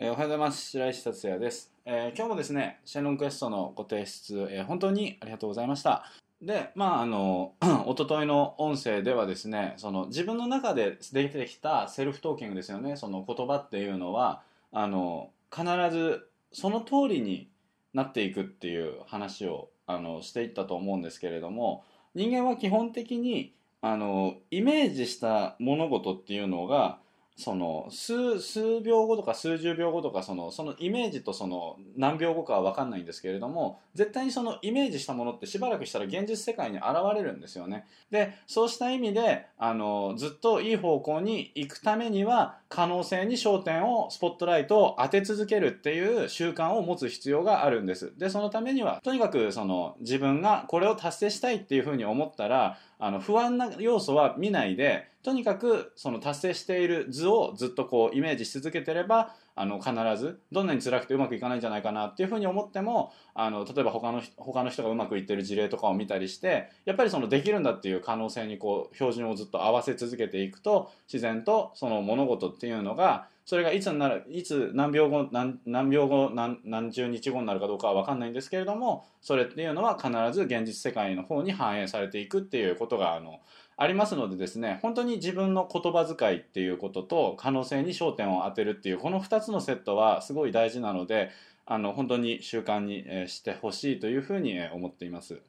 えおはようございます。白石達也です、えー今日もですね、シェンロンクエストのご提出、えー本当にありがとうございました。で、まあ、あの、一昨日の音声ではですね、その自分の中で出てきたセルフトーキングですよね、その言葉っていうのは、あの、必ずその通りになっていくっていう話を、あの、していったと思うんですけれども、人間は基本的に、あの、イメージした物事っていうのが、その数数秒後とか数十秒後とかそのそのイメージとその何秒後かは分かんないんですけれども絶対にそのイメージしたものってしばらくしたら現実世界に現れるんですよね。でそうした意味であのずっといい方向に行くためには可能性に焦点をスポットライトを当て続けるっていう習慣を持つ必要があるんです。でそのためにはとにかくその自分がこれを達成したいっていうふうに思ったらあの不安な要素は見ないでとにかくその達成している図をずっとこうイメージし続けてればあの必ずどんなに辛くてうまくいかないんじゃないかなっていうふうに思ってもあの例えば他の他の人がうまくいってる事例とかを見たりしてやっぱりそのできるんだっていう可能性にこう標準をずっと合わせ続けていくと自然とその物事っていうのがそれがいつになるいつ何秒後何何秒後何何十日後になるかどうかは分かんないんですけれどもそれっていうのは必ず現実世界の方に反映されていくっていうことがあのありますのでですね本当に自分の言葉遣いっていうことと可能性に焦点を当てるっていうこの2つのセットはすごい大事なのであの本当に習慣にしてほしいというふうに思っています。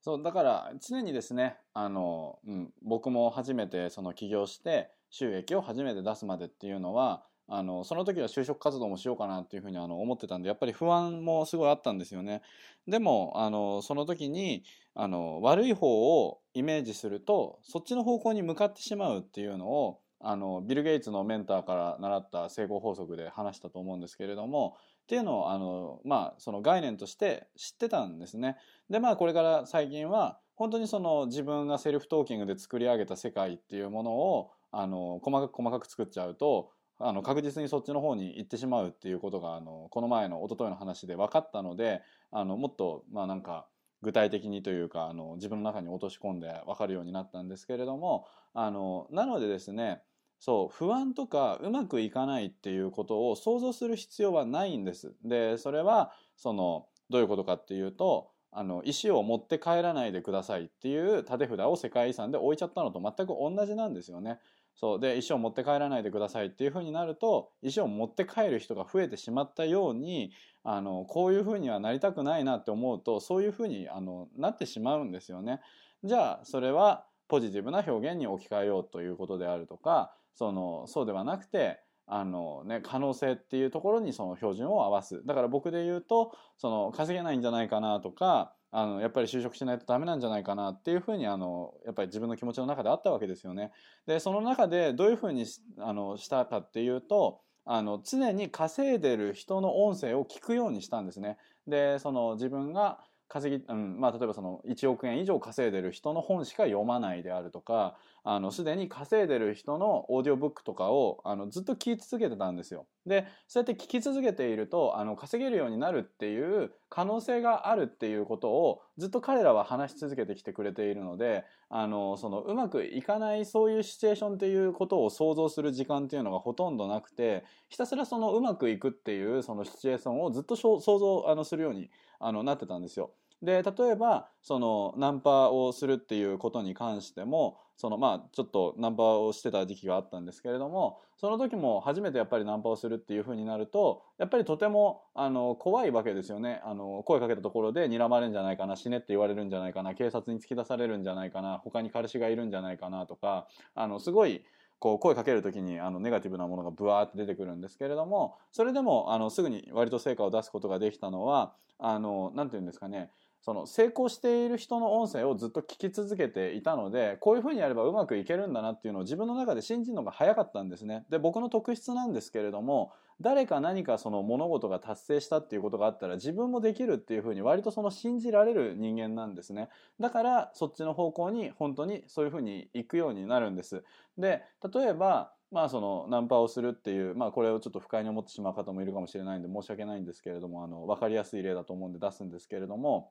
そうだから常にですねあの、うん、僕も初めてその起業して収益を初めて出すまでっていうのはあのその時は就職活動もしようかなっていうふうにあの思ってたんでやっぱり不安もすごいあったんですよね。でもあのその時にあの悪い方をイメージするとそっちの方向に向かってしまうっていうのをあのビル・ゲイツのメンターから習った成功法則で話したと思うんですけれどもっていうのをあの、まあ、その概念として知ってたんですね。でまあこれから最近は本当にその自分がセルフトーキングで作り上げた世界っていうものをあの細かく細かく作っちゃうとあの確実にそっちの方に行ってしまうっていうことがあのこの前の一昨日の話で分かったのであのもっとまあなんか具体的にというかあの自分の中に落とし込んで分かるようになったんですけれどもあのなのでですねそう不安とかうまくいかないっていうことを想像する必要はないんです。でそれはそのどういうことかっていうとあの石を持って帰らないでくださいっていう立て札を世界遺産で置いちゃったのと全く同じなんですよね。そうで石を持って帰らないでくださいっていうふうになると石を持って帰る人が増えてしまったようにあのこういうふうにはなりたくないなって思うとそういうふうにあのなってしまうんですよね。じゃあそれはポジティブな表現に置き換えようということであるとかそのそうではなくてあのね、可能性っていうところにその標準を合わすだから僕で言うとその稼げないんじゃないかなとかあのやっぱり就職しないとダメなんじゃないかなっていうふうにあのやっぱり自分の気持ちの中であったわけですよね。でその中でどういうふうにしあのしたかっていうとあの常に稼いでる人の音声を聞くようにしたんですね。でその自分が稼ぎ、うんまあ、例えばその1億円以上稼いでる人の本しか読まないであるとかあのすでに稼いでる人のオーディオブックとかをあのずっと聞き続けてたんですよ。でそうやって聞き続けているとあの稼げるようになるっていう可能性があるっていうことをずっと彼らは話し続けてきてくれているのであのそのうまくいかないそういうシチュエーションっていうことを想像する時間っていうのがほとんどなくてひたすらそのうまくいくっていうそのシチュエーションをずっと想像あのするようにあのなってたんですよ。で例えばそのナンパをするっていうことに関してもそのまあちょっとナンパをしてた時期があったんですけれどもその時も初めてやっぱりナンパをするっていうふうになるとやっぱりとてもあの怖いわけですよねあの声かけたところで睨まれるんじゃないかな死ねって言われるんじゃないかな警察に突き出されるんじゃないかな他に彼氏がいるんじゃないかなとかあのすごいこう声かける時にあのネガティブなものがブワーって出てくるんですけれどもそれでもあのすぐに割と成果を出すことができたのは何て言うんですかねその成功している人の音声をずっと聞き続けていたのでこういうふうにやればうまくいけるんだなっていうのを自分の中で信じるのが早かったんですね。で僕の特質なんですけれども誰か何かその物事が達成したっていうことがあったら自分もできるっていうふうに割とその信じられる人間なんですね。だからそっちの方向に本当にそういうふうに行くようになるんです。で例えばまあそのナンパをするっていうまあこれをちょっと不快に思ってしまう方もいるかもしれないんで申し訳ないんですけれどもあの分かりやすい例だと思うんで出すんですけれども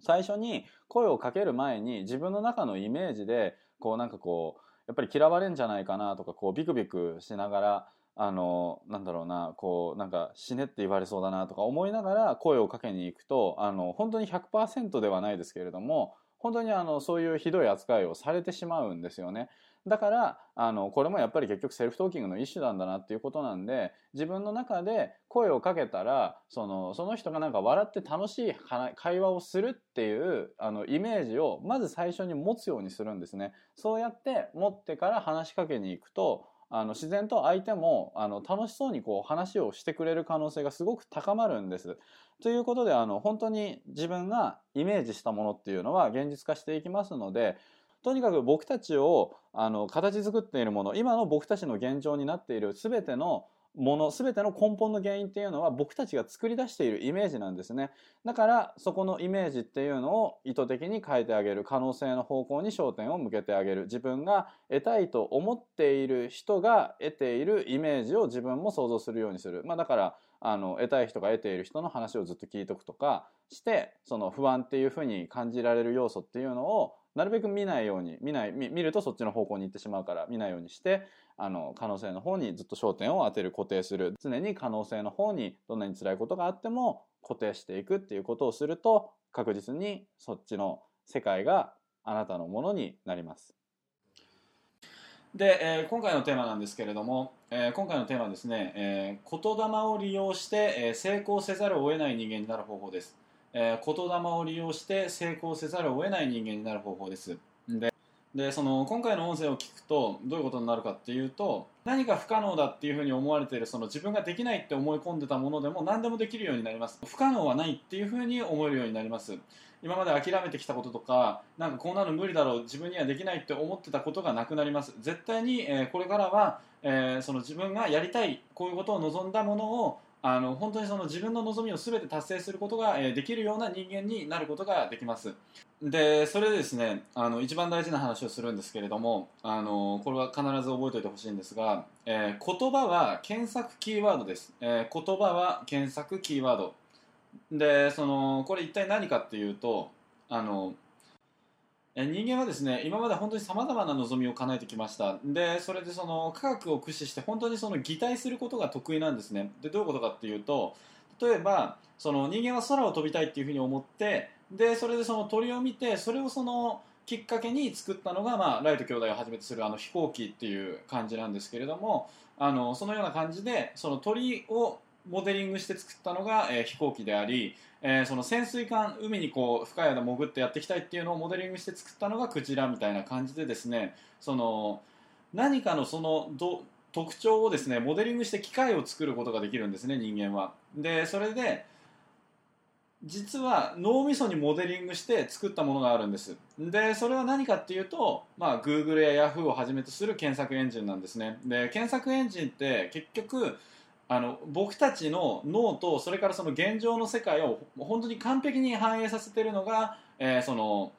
最初に声をかける前に自分の中のイメージでこうなんかこうやっぱり嫌われんじゃないかなとかこうビクビクしながらあのなんだろうなこうなんか死ねって言われそうだなとか思いながら声をかけに行くとあの本当に100%ではないですけれども本当にあのそういうひどい扱いをされてしまうんですよね。だからあのこれもやっぱり結局セルフトーキングの一種なんだなっていうことなんで自分の中で声をかけたらそのその人がなんか笑って楽しい会話をするっていうあのイメージをまず最初に持つようにするんですね。そうやって持ってから話しかけに行くとあの自然と相手もあの楽しそうにこう話をしてくれる可能性がすごく高まるんです。ということであの本当に自分がイメージしたものっていうのは現実化していきますのでとにかく僕たちをあの形作っているもの今の僕たちの現状になっている全てのもの全ての根本の原因っていうのは僕たちが作り出しているイメージなんですね。だからそこのイメージっていうのを意図的に変えてあげる可能性の方向に焦点を向けてあげる。自分が得たいと思っている人が得ているイメージを自分も想像するようにする。まあだからあの得たい人が得ている人の話をずっと聞いとくとかしてその不安っていうふうに感じられる要素っていうのをなるべく見ないように見ない見るとそっちの方向に行ってしまうから見ないようにしてあの可能性の方にずっと焦点を当てる固定する常に可能性の方にどんなに辛いことがあっても固定していくっていうことをすると確実にそっちの世界があなたのものになります。で、えー、今回のテーマなんですけれども、えー、今回のテーマはですね、えー、言霊を利用して、えー、成功せざるを得ない人間になる方法です。えー、言霊を利用して成功せざるを得ない人間になる方法です。でその今回の音声を聞くとどういうことになるかっていうと何か不可能だっていうふうに思われているその自分ができないって思い込んでたものでも何でもできるようになります。不可能はないっていうふうに思えるようになります。今まで諦めてきたこととかなんかこんなの無理だろう自分にはできないって思ってたことがなくなります。絶対に、えー、これからは、えー、その自分がやりたいこういうことを望んだものをあの本当にその自分の望みを全て達成することが、できるような人間になることができます。でそれでですねあの一番大事な話をするんですけれどもあのこれは必ず覚えておいてほしいんですが、えー、言葉は検索キーワードです、えー、言葉は検索キーワード。でそのこれ一体何かっていうとあの人間はですね今まで本当にさまざまな望みを叶えてきました。でそれでその科学を駆使して本当にその擬態することが得意なんですね。でどういうことかっていうと例えばその人間は空を飛びたいっていうふうに思ってでそれでその鳥を見てそれをそのきっかけに作ったのが、まあ、ライト兄弟をはじめとするあの飛行機っていう感じなんですけれどもあのそのような感じでその鳥をモデリングして作ったのが、えー、飛行機でありえー、その潜水艦海にこう深い間潜ってやっていきたいっていうのをモデリングして作ったのがクジラみたいな感じでですねその何かのそのど特徴をですねモデリングして機械を作ることができるんですね人間は。でそれで実は脳みそにモデリングして作ったものがあるんです。でそれは何かっていうと、まあ、Google や Yahoo をはじめとする検索エンジンなんですね。で検索エンジンって結局あの僕たちの脳とそれからその現状の世界を本当に完璧に反映させているのが、えー、その、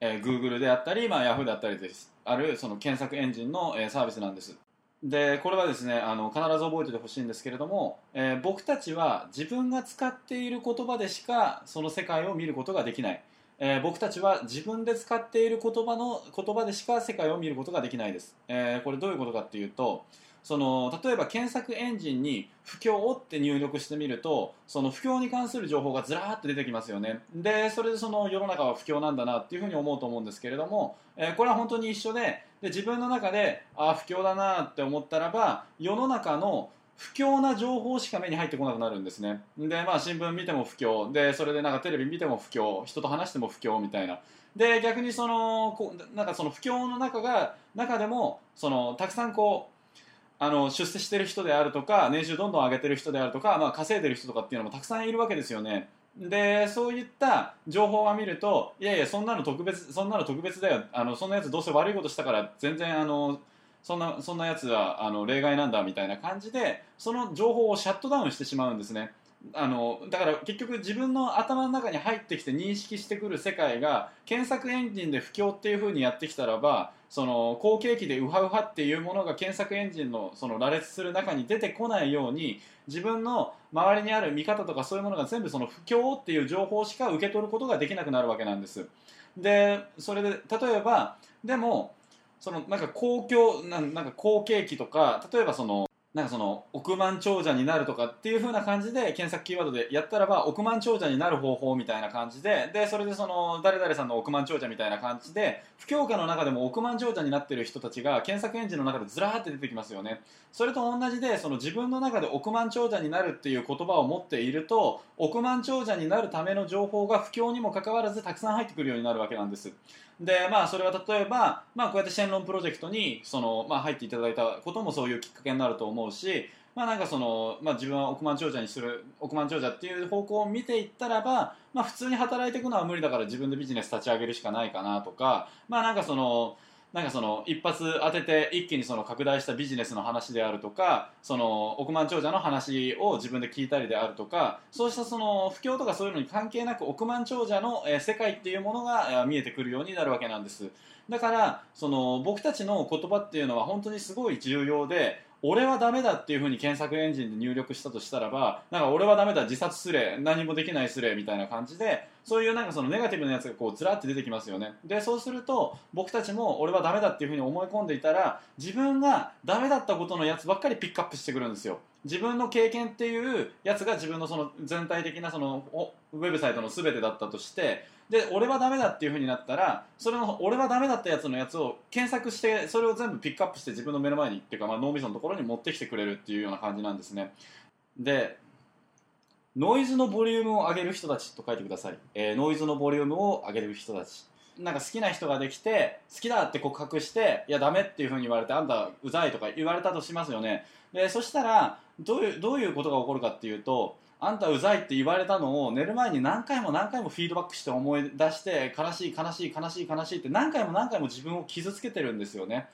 えー、Google であったり、まあ、Yahoo であったりですあるその検索エンジンの、えー、サービスなんです。でこれはですねあの必ず覚えててほしいんですけれども、えー、僕たちは自分が使っている言葉でしかその世界を見ることができない、えー、僕たちは自分で使っている言葉の言葉でしか世界を見ることができないです、えー、これどういうことかっていうとその例えば検索エンジンに「不況」って入力してみるとその不況に関する情報がずらーっと出てきますよね。でそれでその世の中は不況なんだなっていうふうに思うと思うんですけれども、え、これは本当に一緒でで自分の中でああ不況だなって思ったらば世の中の不況な情報しか目に入ってこなくなるんですね。でまあ新聞見ても不況。でそれでなんかテレビ見ても不況。人と話しても不況みたいな。で逆にそのこなんかその不況の中が中でもそのたくさんこうあの出世してる人であるとか年収どんどん上げてる人であるとか、まあ、稼いでる人とかっていうのもたくさんいるわけですよね。でそういった情報を見るといやいやそんなの特別そんなの特別だよ。あのそんなやつどうせ悪いことしたから全然あのそんなそんなやつはあの例外なんだみたいな感じでその情報をシャットダウンしてしまうんですね。あのだから結局自分の頭の中に入ってきて認識してくる世界が検索エンジンで不況っていう風にやってきたらばその好景気でウハウハっていうものが検索エンジンのその羅列する中に出てこないように自分の周りにある見方とかそういうものが全部その不況っていう情報しか受け取ることができなくなるわけなんです。でそれで例えばでもそのなんか公共なんか好景気とか例えばそのなんかその億万長者になるとかっていう風な感じで検索キーワードでやったらば億万長者になる方法みたいな感じででそれでその誰々さんの億万長者みたいな感じで不況下の中でも億万長者になってる人たちが検索エンジンの中でずらーって出てきますよね。それと同じでその自分の中で億万長者になるっていう言葉を持っていると億万長者になるための情報が不況にもかかわらずたくさん入ってくるようになるわけなんです。でまあそれは例えば、まあ、こうやってシェンロンプロジェクトにその、まあ、入っていただいたこともそういうきっかけになると思う思うしまあなんかその、まあ、自分は億万長者にする億万長者っていう方向を見ていったらば、まあ、普通に働いていくのは無理だから自分でビジネス立ち上げるしかないかなとかまあなんかそのなんかその一発当てて一気にその拡大したビジネスの話であるとかその億万長者の話を自分で聞いたりであるとかそうしたその不況とかそういうのに関係なく億万長者の世界っていうものが見えてくるようになるわけなんです。だからその僕たちの言葉っていうのは本当にすごい重要で俺はダメだっていうふうに検索エンジンで入力したとしたらばなんか俺はダメだ自殺すれ何もできないすれみたいな感じでそういうなんかそのネガティブなやつがこうずらって出てきますよね。でそうすると僕たちも俺はダメだっていうふうに思い込んでいたら自分がダメだったことのやつばっかりピックアップしてくるんですよ。自分の経験っていうやつが自分のその全体的なそのウェブサイトの全てだったとしてで俺はダメだっていうふうになったらそれの俺はダメだったやつのやつを検索してそれを全部ピックアップして自分の目の前にっていうか、まあ、脳みそのところに持ってきてくれるっていうような感じなんですね。でノイズのボリュームを上げる人たちと書いてください、えー、ノイズのボリュームを上げる人たち。なんか好きな人ができて好きだって告白していやダメっていうふうに言われてあんたうざいとか言われたとしますよね。でそしたらどういうどういうことが起こるかっていうとあんたうざいって言われたのを寝る前に何回も何回もフィードバックして思い出して悲しい悲しい悲しい悲しいって何回も何回も自分を傷つけてるんですよね。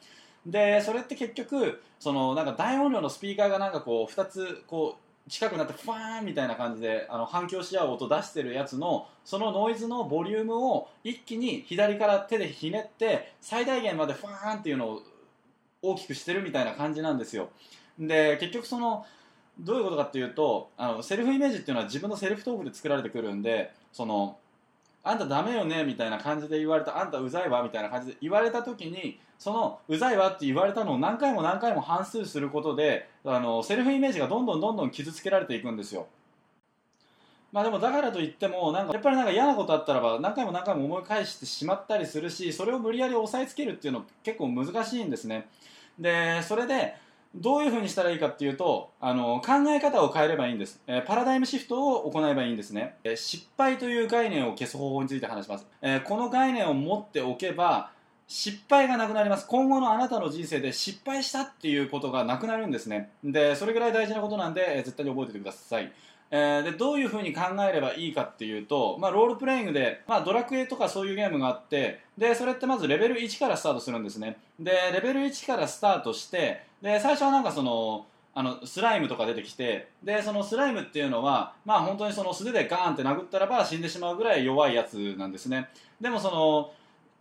でそれって結局そのなんか大音量のスピーカーがなんかこう2つこう近くなってファーンみたいな感じであの反響し合う音出してるやつのそのノイズのボリュームを一気に左から手でひねって最大限までファーンっていうのを大きくしてるみたいな感じなんですよ。で結局そのどういうことかっていうとあのセルフイメージっていうのは自分のセルフトークで作られてくるんでそのあんたダメよねみたいな感じで言われたあんたうざいわみたいな感じで言われた時にそのうざいわって言われたのを何回も何回も反数することであのセルフイメージがどんどんどんどん傷つけられていくんですよ。まあでもだからといってもなんかやっぱりなんか嫌なことあったらば何回も何回も思い返してしまったりするしそれを無理やり押さえつけるっていうの結構難しいんですね。でそれでどういうふうにしたらいいかっていうとあの考え方を変えればいいんです、えー、パラダイムシフトを行えばいいんですね、えー、失敗という概念を消す方法について話します、えー、この概念を持っておけば失敗がなくなります。今後のあなたの人生で失敗したっていうことがなくなるんですね。でそれぐらい大事なことなんで、絶対に覚えててください。え、でどういうふうに考えればいいかっていうと、まあ、ロールプレイングで、まあ、ドラクエとかそういうゲームがあってでそれってまずレベル1からスタートするんですね。でレベル1からスタートしてで最初はなんかそのあのスライムとか出てきてでそのスライムっていうのは、まあ、本当にその素手でガーンって殴ったらば死んでしまうぐらい弱いやつなんですね。でもその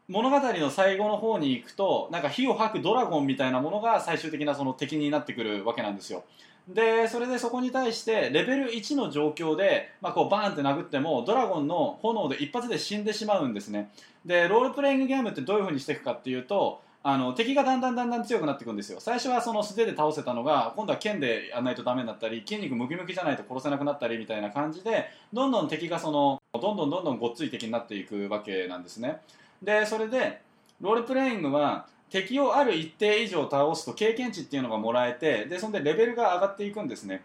物語の最後の方に行くとなんか火を吐くドラゴンみたいなものが最終的なその敵になってくるわけなんですよ。でそれでそこに対してレベル1の状況で、まあ、こうバーンって殴ってもドラゴンの炎で一発で死んでしまうんですね。でロールプレイングゲームってどういう風にしていくかっていうとあの敵がだんだんだんだん強くなっていくんですよ。最初はその素手で倒せたのが今度は剣でやらないとダメになったり筋肉ムキムキじゃないと殺せなくなったりみたいな感じでどんどん敵がそのどんどんどんどんごっつい敵になっていくわけなんですねでそれでロールプレイングは敵をある一定以上倒すと経験値っていうのがもらえてでそんでレベルが上がっていくんですね。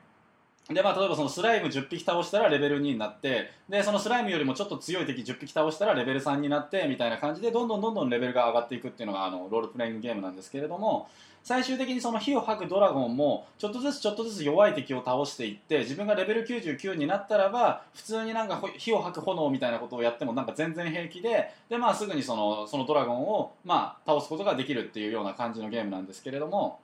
でまあ、例えばそのスライム10匹倒したらレベル2になってでそのスライムよりもちょっと強い敵10匹倒したらレベル3になってみたいな感じでどんどんどんどんレベルが上がっていくっていうのがあのロールプレイングゲームなんですけれども最終的にその火を吐くドラゴンもちょっとずつちょっとずつ弱い敵を倒していって自分がレベル99になったらば普通になんか火を吐く炎みたいなことをやってもなんか全然平気でで、まあ、すぐにそのそのドラゴンを、まあ、倒すことができるっていうような感じのゲームなんですけれども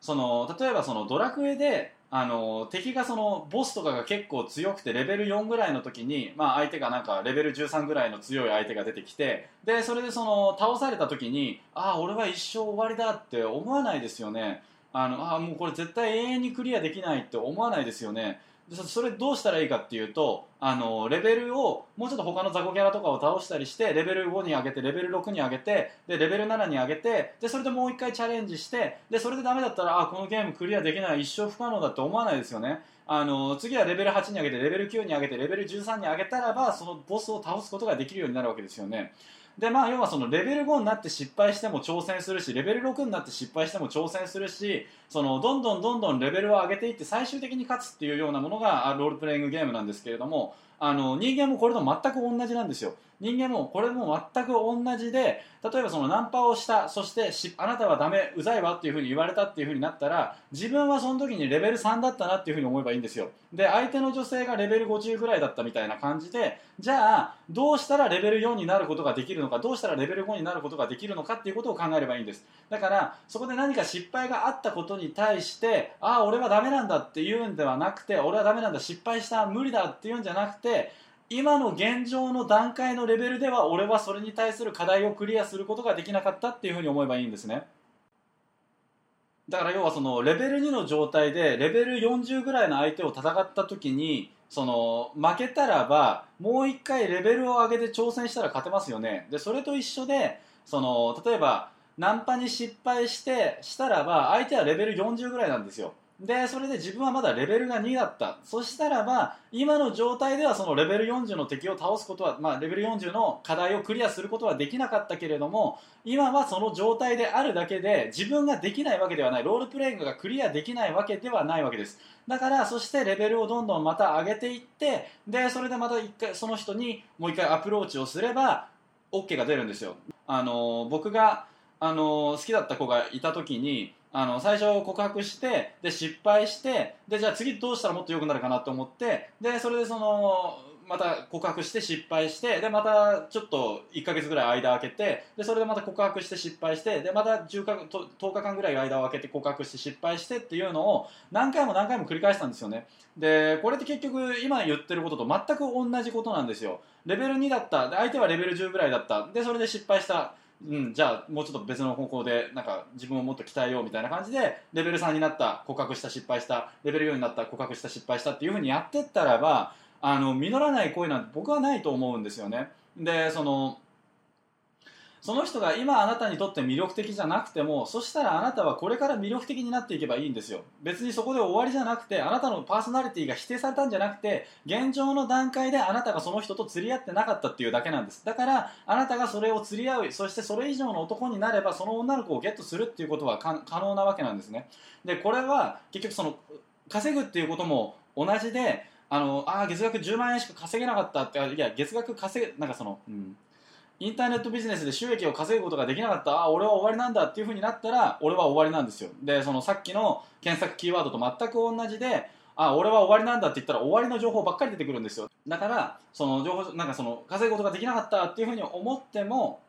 その例えばそのドラクエであの敵がそのボスとかが結構強くてレベル4ぐらいの時に、まあ、相手がなんかレベル13ぐらいの強い相手が出てきてでそれでその倒された時にああ俺は一生終わりだって思わないですよね。あのあもうこれ絶対永遠にクリアできないって思わないですよね。そそれどうしたらいいかっていうとあのレベルをもうちょっと他の雑魚キャラとかを倒したりしてレベル5に上げてレベル6に上げてでレベル7に上げてでそれでもう一回チャレンジしてでそれでダメだったらあこのゲームクリアできない一生不可能だって思わないですよね。あの次はレベル8に上げてレベル9に上げてレベル13に上げたらばそのボスを倒すことができるようになるわけですよね。でまあ要はそのレベル5になって失敗しても挑戦するしレベル6になって失敗しても挑戦するしそのどんどんどんどんレベルを上げていって最終的に勝つっていうようなものがロールプレイングゲームなんですけれどもあの人間もこれと全く同じなんですよ。人間もこれも全く同じで例えばそのナンパをしたそしてあなたはダメうざいわっていうふうに言われたっていうふうになったら自分はその時にレベル3だったなっていうふうに思えばいいんですよ。で相手の女性がレベル50ぐらいだったみたいな感じでじゃあどうしたらレベル4になることができるのかどうしたらレベル5になることができるのかっていうことを考えればいいんです。だからそこで何か失敗があったことに対してああ俺はダメなんだっていうんではなくて俺はダメなんだ失敗した無理だっていうんじゃなくて今の現状の段階のレベルでは俺はそれに対する課題をクリアすることができなかったっていうふうに思えばいいんですね。だから要はそのレベル2の状態でレベル40ぐらいの相手を戦った時にその負けたらばもう一回レベルを上げて挑戦したら勝てますよね。でそれと一緒でその例えばナンパに失敗してしたらば相手はレベル40ぐらいなんですよ。でそれで自分はまだレベルが2だった。そしたらば今の状態ではそのレベル40の敵を倒すことは、まあ、レベル40の課題をクリアすることはできなかったけれども今はその状態であるだけで自分ができないわけではない。ロールプレイングがクリアできないわけではないわけです。だからそしてレベルをどんどんまた上げていってでそれでまた一回その人にもう一回アプローチをすれば OK が出るんですよ。あの僕があの好きだった子がいた時にあの最初告白してで失敗してでじゃあ次どうしたらもっと良くなるかなと思ってでそれでそのまた告白して失敗してでまたちょっと1ヶ月ぐらい間空けてでそれでまた告白して失敗してでまた10か10日間ぐらい間を空けて告白して失敗してっていうのを何回も何回も繰り返したんですよね。でこれって結局今言ってることと全く同じことなんですよ。レベル2だった。相手はレベル10ぐらいだった。でそれで失敗した。うん、じゃあもうちょっと別の方向でなんか自分をもっと鍛えようみたいな感じでレベル3になった告白した失敗したレベル4になった告白した失敗したっていうふうにやってったらばあの実らない恋なんて僕はないと思うんですよね。でそのその人が今あなたにとって魅力的じゃなくてもそしたらあなたはこれから魅力的になっていけばいいんですよ。別にそこで終わりじゃなくてあなたのパーソナリティが否定されたんじゃなくて現状の段階であなたがその人と釣り合ってなかったっていうだけなんです。だからあなたがそれを釣り合うそしてそれ以上の男になればその女の子をゲットするっていうことは可能なわけなんですね。でこれは結局その稼ぐっていうことも同じであのあ月額10万円しか稼げなかったっていや月額稼げなんかその、うん。インターネットビジネスで収益を稼ぐことができなかった。あ俺は終わりなんだっていうふうになったら俺は終わりなんですよ。でそのさっきの検索キーワードと全く同じであ俺は終わりなんだって言ったら終わりの情報ばっかり出てくるんですよ。だからその情報なんかその稼ぐことができなかったっていうふうに思っても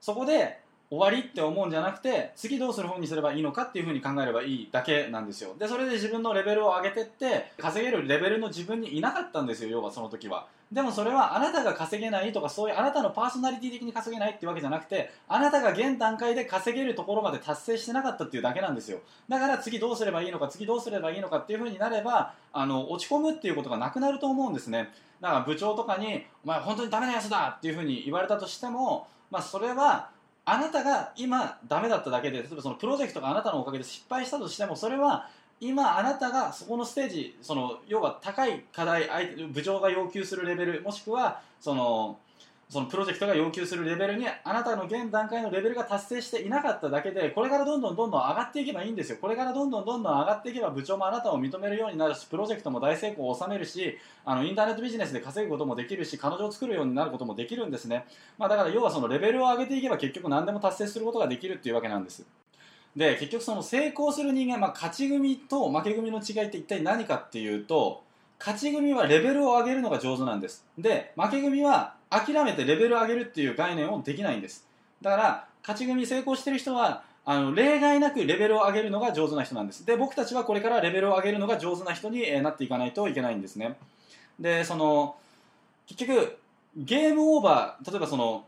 そこで終わりって思うんじゃなくて次どうする方にすればいいのかっていうふうに考えればいいだけなんですよ。でそれで自分のレベルを上げてって稼げるレベルの自分にいなかったんですよ要はその時は。でもそれはあなたが稼げないとかそういうあなたのパーソナリティ的に稼げないっていうわけじゃなくてあなたが現段階で稼げるところまで達成してなかったっていうだけなんですよだから次どうすればいいのか次どうすればいいのかっていうふうになればあの落ち込むっていうことがなくなると思うんですねだから部長とかに「お前本当にダメなやつだ!」っていうふうに言われたとしても、まあ、それはあなたが今ダメだっただけで例えばそのプロジェクトがあなたのおかげで失敗したとしてもそれは今あなたがそこのステージその要は高い課題部長が要求するレベルもしくはそのそのプロジェクトが要求するレベルにあなたの現段階のレベルが達成していなかっただけでこれからどんどんどんどん上がっていけばいいんですよこれからどんどんどんどん上がっていけば部長もあなたを認めるようになるしプロジェクトも大成功を収めるしあのインターネットビジネスで稼ぐこともできるし彼女を作るようになることもできるんですね、まあ、だから要はそのレベルを上げていけば結局何でも達成することができるっていうわけなんです。で結局その成功する人間、まあ、勝ち組と負け組の違いって一体何かっていうと勝ち組はレベルを上げるのが上手なんです。で負け組は諦めてレベルを上げるっていう概念をできないんです。だから勝ち組成功してる人はあの例外なくレベルを上げるのが上手な人なんです。で僕たちはこれからレベルを上げるのが上手な人になっていかないといけないんですね。でその結局ゲームオーバー例えばその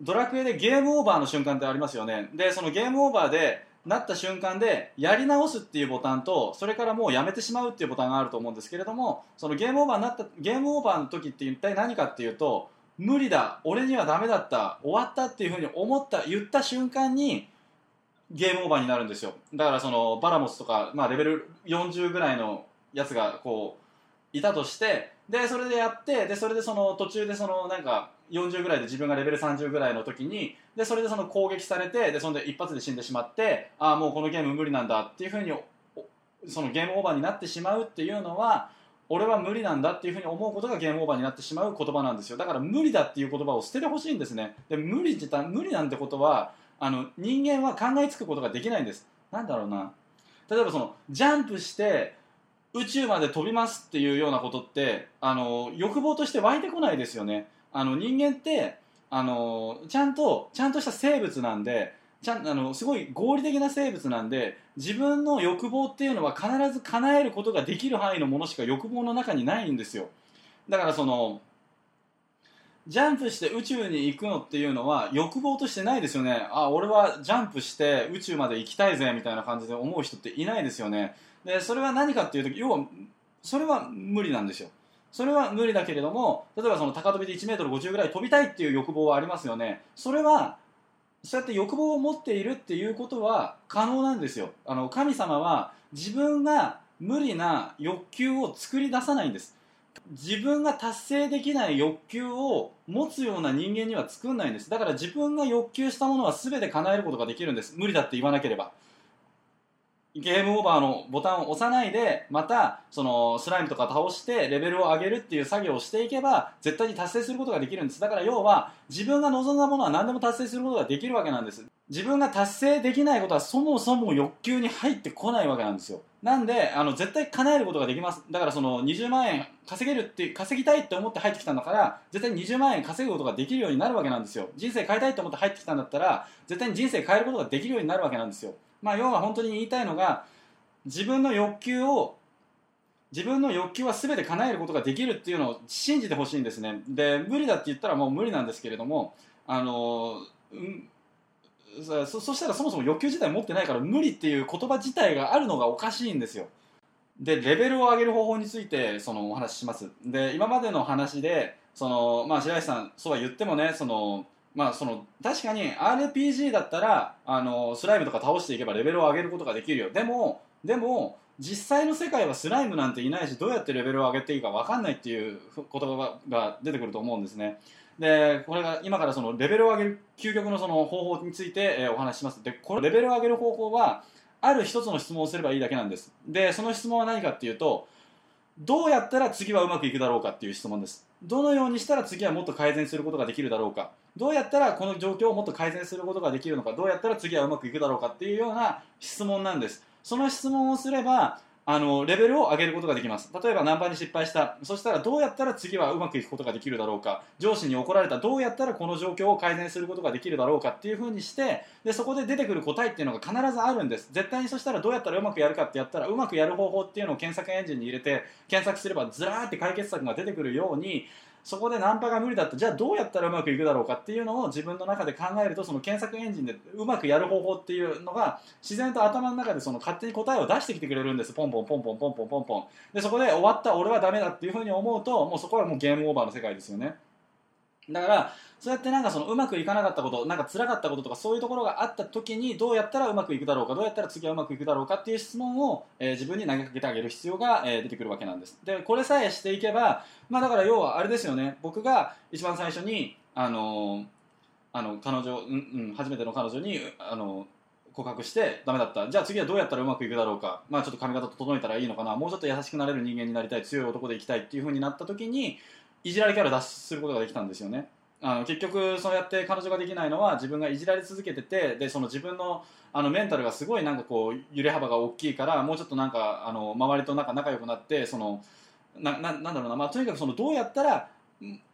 ドラクエでゲームオーバーの瞬間ってありますよね。でそのゲームオーバーでなった瞬間でやり直すっていうボタンとそれからもうやめてしまうっていうボタンがあると思うんですけれどもそのゲームオーバーになったゲームオーバーの時って一体何かっていうと無理だ俺にはダメだった？終わったっていうふうに思った言った瞬間にゲームオーバーになるんですよ。だからそのバラモスとか、まあ、レベル40ぐらいのやつがこういたとしてでそれでやってでそれでその途中でそのなんか40ぐらいで自分がレベル30ぐらいの時にでそれでその攻撃されてでそんで一発で死んでしまってああもうこのゲーム無理なんだっていうふうにそのゲームオーバーになってしまうっていうのは俺は無理なんだっていうふうに思うことがゲームオーバーになってしまう言葉なんですよ。だから無理だっていう言葉を捨ててほしいんですね。で無理って無理なんてことはあの人間は考えつくことができないんです。なんだろうな。例えばそのジャンプして宇宙まで飛びますっていうようなことってあの欲望として湧いてこないですよね。あの人間ってあのちゃんとちゃんとした生物なんでちゃんあのすごい合理的な生物なんで自分の欲望っていうのは必ず叶えることができる範囲のものしか欲望の中にないんですよ。だからそのジャンプして宇宙に行くのっていうのは欲望としてないですよね。あ俺はジャンプして宇宙まで行きたいぜみたいな感じで思う人っていないですよね。でそれは何かっていうと要はそれは無理なんですよ。それは無理だけれども例えばその高跳びで 1m50 ぐらい飛びたいっていう欲望はありますよね。それはそうやって欲望を持っているっていうことは可能なんですよ。あの神様は自分が無理な欲求を作り出さないんです。自分が達成できない欲求を持つような人間には作んないんです。だから自分が欲求したものは全て叶えることができるんです。無理だって言わなければ。ゲームオーバーのボタンを押さないでまたそのスライムとか倒してレベルを上げるっていう作業をしていけば絶対に達成することができるんです。だから要は自分が望んだものは何でも達成することができるわけなんです。自分が達成できないことはそもそも欲求に入ってこないわけなんですよ。なんであの絶対叶えることができます。だからその20万円稼げるって稼ぎたいって思って入ってきたんだから絶対に20万円稼ぐことができるようになるわけなんですよ。人生変えたいと思って入ってきたんだったら絶対に人生変えることができるようになるわけなんですよ。まあ、要は本当に言いたいのが自分の欲求を自分の欲求は全て叶えることができるっていうのを信じてほしいんですね。で無理だって言ったらもう無理なんですけれどもあの、うん、そそしたらそもそも欲求自体持ってないから無理っていう言葉自体があるのがおかしいんですよ。でレベルを上げる方法についてそのお話しします。で今までの話でその、まあ、白石さんそうは言ってもねそのまあ、その確かに RPG だったらあのスライムとか倒していけばレベルを上げることができるよ。でもでも実際の世界はスライムなんていないしどうやってレベルを上げていいか分かんないっていう言葉が出てくると思うんですね。でこれが今からそのレベルを上げる究極のその方法について、え、お話しします。でこのレベルを上げる方法はある一つの質問をすればいいだけなんです。でその質問は何かっていうとどうやったら次はうまくいくだろうかっていう質問です。どのようにしたら次はもっと改善することができるだろうか。どうやったらこの状況をもっと改善することができるのか。どうやったら次はうまくいくだろうかっていうような質問なんです。その質問をすればあのレベルを上げることができます。例えばナンパに失敗した。そしたらどうやったら次はうまくいくことができるだろうか。上司に怒られた。どうやったらこの状況を改善することができるだろうかっていうふうにしてでそこで出てくる答えっていうのが必ずあるんです。絶対にそしたらどうやったらうまくやるかってやったらうまくやる方法っていうのを検索エンジンに入れて検索すればずらーって解決策が出てくるようにそこでナンパが無理だったじゃあどうやったらうまくいくだろうかっていうのを自分の中で考えるとその検索エンジンでうまくやる方法っていうのが自然と頭の中でその勝手に答えを出してきてくれるんです。ポンポンポンポンポンポンポンポン。でそこで終わった俺はダメだっていうふうに思うともうそこはもうゲームオーバーの世界ですよね。だからそうやってなんかそのうまくいかなかったことなんか辛かったこととかそういうところがあった時にどうやったらうまくいくだろうかどうやったら次はうまくいくだろうかっていう質問を、えー、自分に投げかけてあげる必要が、えー、出てくるわけなんです。でこれさえしていけばまあだから要はあれですよね。僕が一番最初にあのー、あの彼女、うんうん、初めての彼女にあの告白してダメだった。じゃあ次はどうやったらうまくいくだろうか。まあちょっと髪型整えたらいいのかな。もうちょっと優しくなれる人間になりたい。強い男でいきたいっていう風になった時にいじられキャラ脱出することができたんですよね。あの結局そうやって彼女ができないのは自分がいじられ続けててでその自分のあのメンタルがすごいなんかこう揺れ幅が大きいからもうちょっとなんかあの周りとなんか仲良くなってそのなななんだろうな、まあ、とにかくそのどうやったら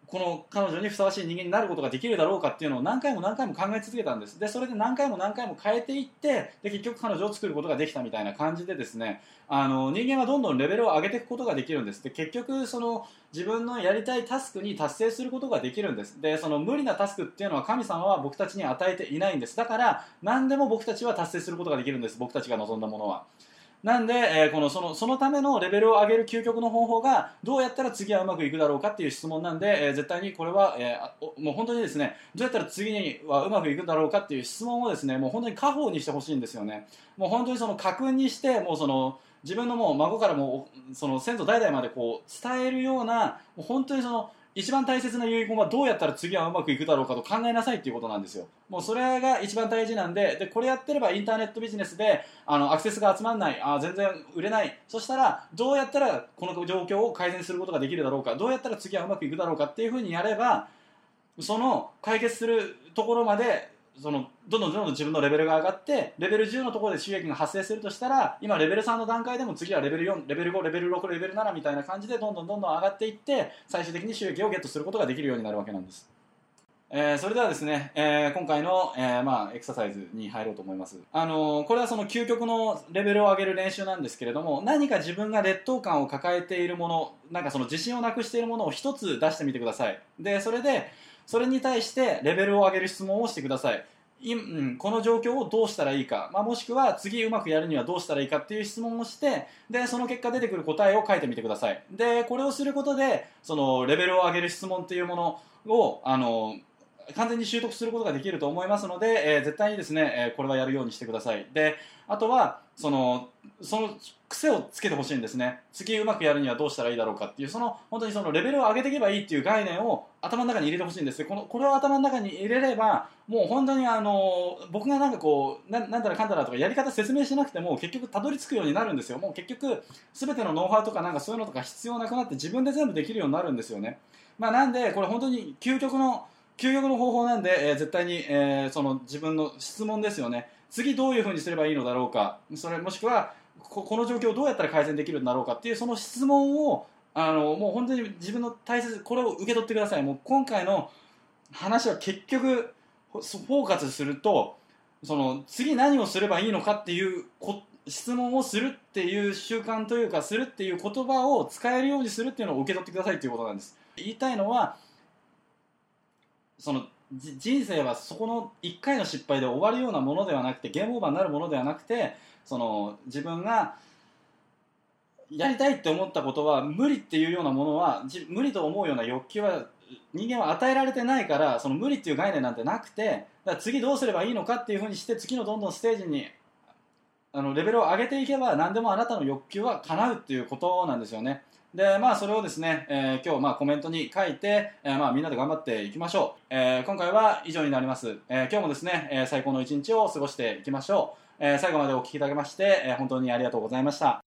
この彼女にふさわしい人間になることができるだろうかっていうのを何回も何回も考え続けたんです。でそれで何回も何回も変えていってで結局彼女を作ることができたみたいな感じでですねあの人間はどんどんレベルを上げていくことができるんです。で結局その自分のやりたいタスクに達成することができるんです。でその無理なタスクっていうのは神様は僕たちに与えていないんです。だから何でも僕たちは達成することができるんです。僕たちが望んだものは。なんで、えー、このそのそのためのレベルを上げる究極の方法がどうやったら次はうまくいくだろうかっていう質問なんで、えー、絶対にこれは、えー、もう本当にですねどうやったら次にはうまくいくだろうかっていう質問をですねもう本当に家宝にしてほしいんですよね。もう本当にその確認にしてもうその自分のもう孫からもその先祖代々までこう伝えるようなもう本当にその一番大切な遺言はどうやったら次はうまくいくだろうかと考えなさいっていうことなんですよ。もうそれが一番大事なんで、で、これやってればインターネットビジネスで、あの、アクセスが集まらない、あ全然売れない。そしたら、どうやったらこの状況を改善することができるだろうか、どうやったら次はうまくいくだろうかっていうふうにやれば、その解決するところまでそのどんどんどんどん自分のレベルが上がってレベル10のところで収益が発生するとしたら今レベル3の段階でも次はレベル4レベル5レベル6レベル7みたいな感じでどんどんどんどん上がっていって最終的に収益をゲットすることができるようになるわけなんです。えー、それではですね、えー、今回の、えー、まあ、エクササイズに入ろうと思います。あのこれはその究極のレベルを上げる練習なんですけれども、何か自分が劣等感を抱えているもの、なんかその自信をなくしているものを一つ出してみてください。で、それで、それに対してレベルを上げる質問をしてください。いうん、この状況をどうしたらいいか、まあ、もしくは次うまくやるにはどうしたらいいかっていう質問をしてでその結果出てくる答えを書いてみてくださいでこれをすることでそのレベルを上げる質問っていうものをあの完全に習得することができると思いますので、えー、絶対にですね、えー、これはやるようにしてください。であとはそのその癖をつけてほしいんですね。次うまくやるにはどうしたらいいだろうかっていうその本当にそのレベルを上げていけばいいっていう概念を頭の中に入れてほしいんです。このこれを頭の中に入れればもう本当にあの僕がなんかこうななんだらかんだらとかやり方説明しなくても結局たどり着くようになるんですよ。もう結局全てのノウハウとかなんかそういうのとか必要なくなって自分で全部できるようになるんですよね。まあなんでこれ本当に究極の究極の方法なんで、えー、絶対に、えー、その自分の質問ですよね。次どういうふうにすればいいのだろうか。それもしくはここの状況をどうやったら改善できるんだろうかっていうその質問をあのもう本当に自分の大切これを受け取ってください。もう今回の話は結局フォーカスするとその次何をすればいいのかっていう質問をするっていう習慣というかするっていう言葉を使えるようにするっていうのを受け取ってくださいっていうことなんです。言いたいのはその人生はそこの1回の失敗で終わるようなものではなくてゲームオーバーになるものではなくてその自分がやりたいって思ったことは無理っていうようなものは無理と思うような欲求は人間は与えられてないからその無理っていう概念なんてなくてだ次どうすればいいのかっていうふうにして次のどんどんステージにあのレベルを上げていけば何でもあなたの欲求は叶うっていうことなんですよね。で、まあ、それをですね、えー、今日、まあ、コメントに書いて、えー、まあ、みんなで頑張っていきましょう。えー、今回は以上になります。え今日もですね、え最高の一日を過ごしていきましょう。え最後までお聴きいただきまして、え本当にありがとうございました。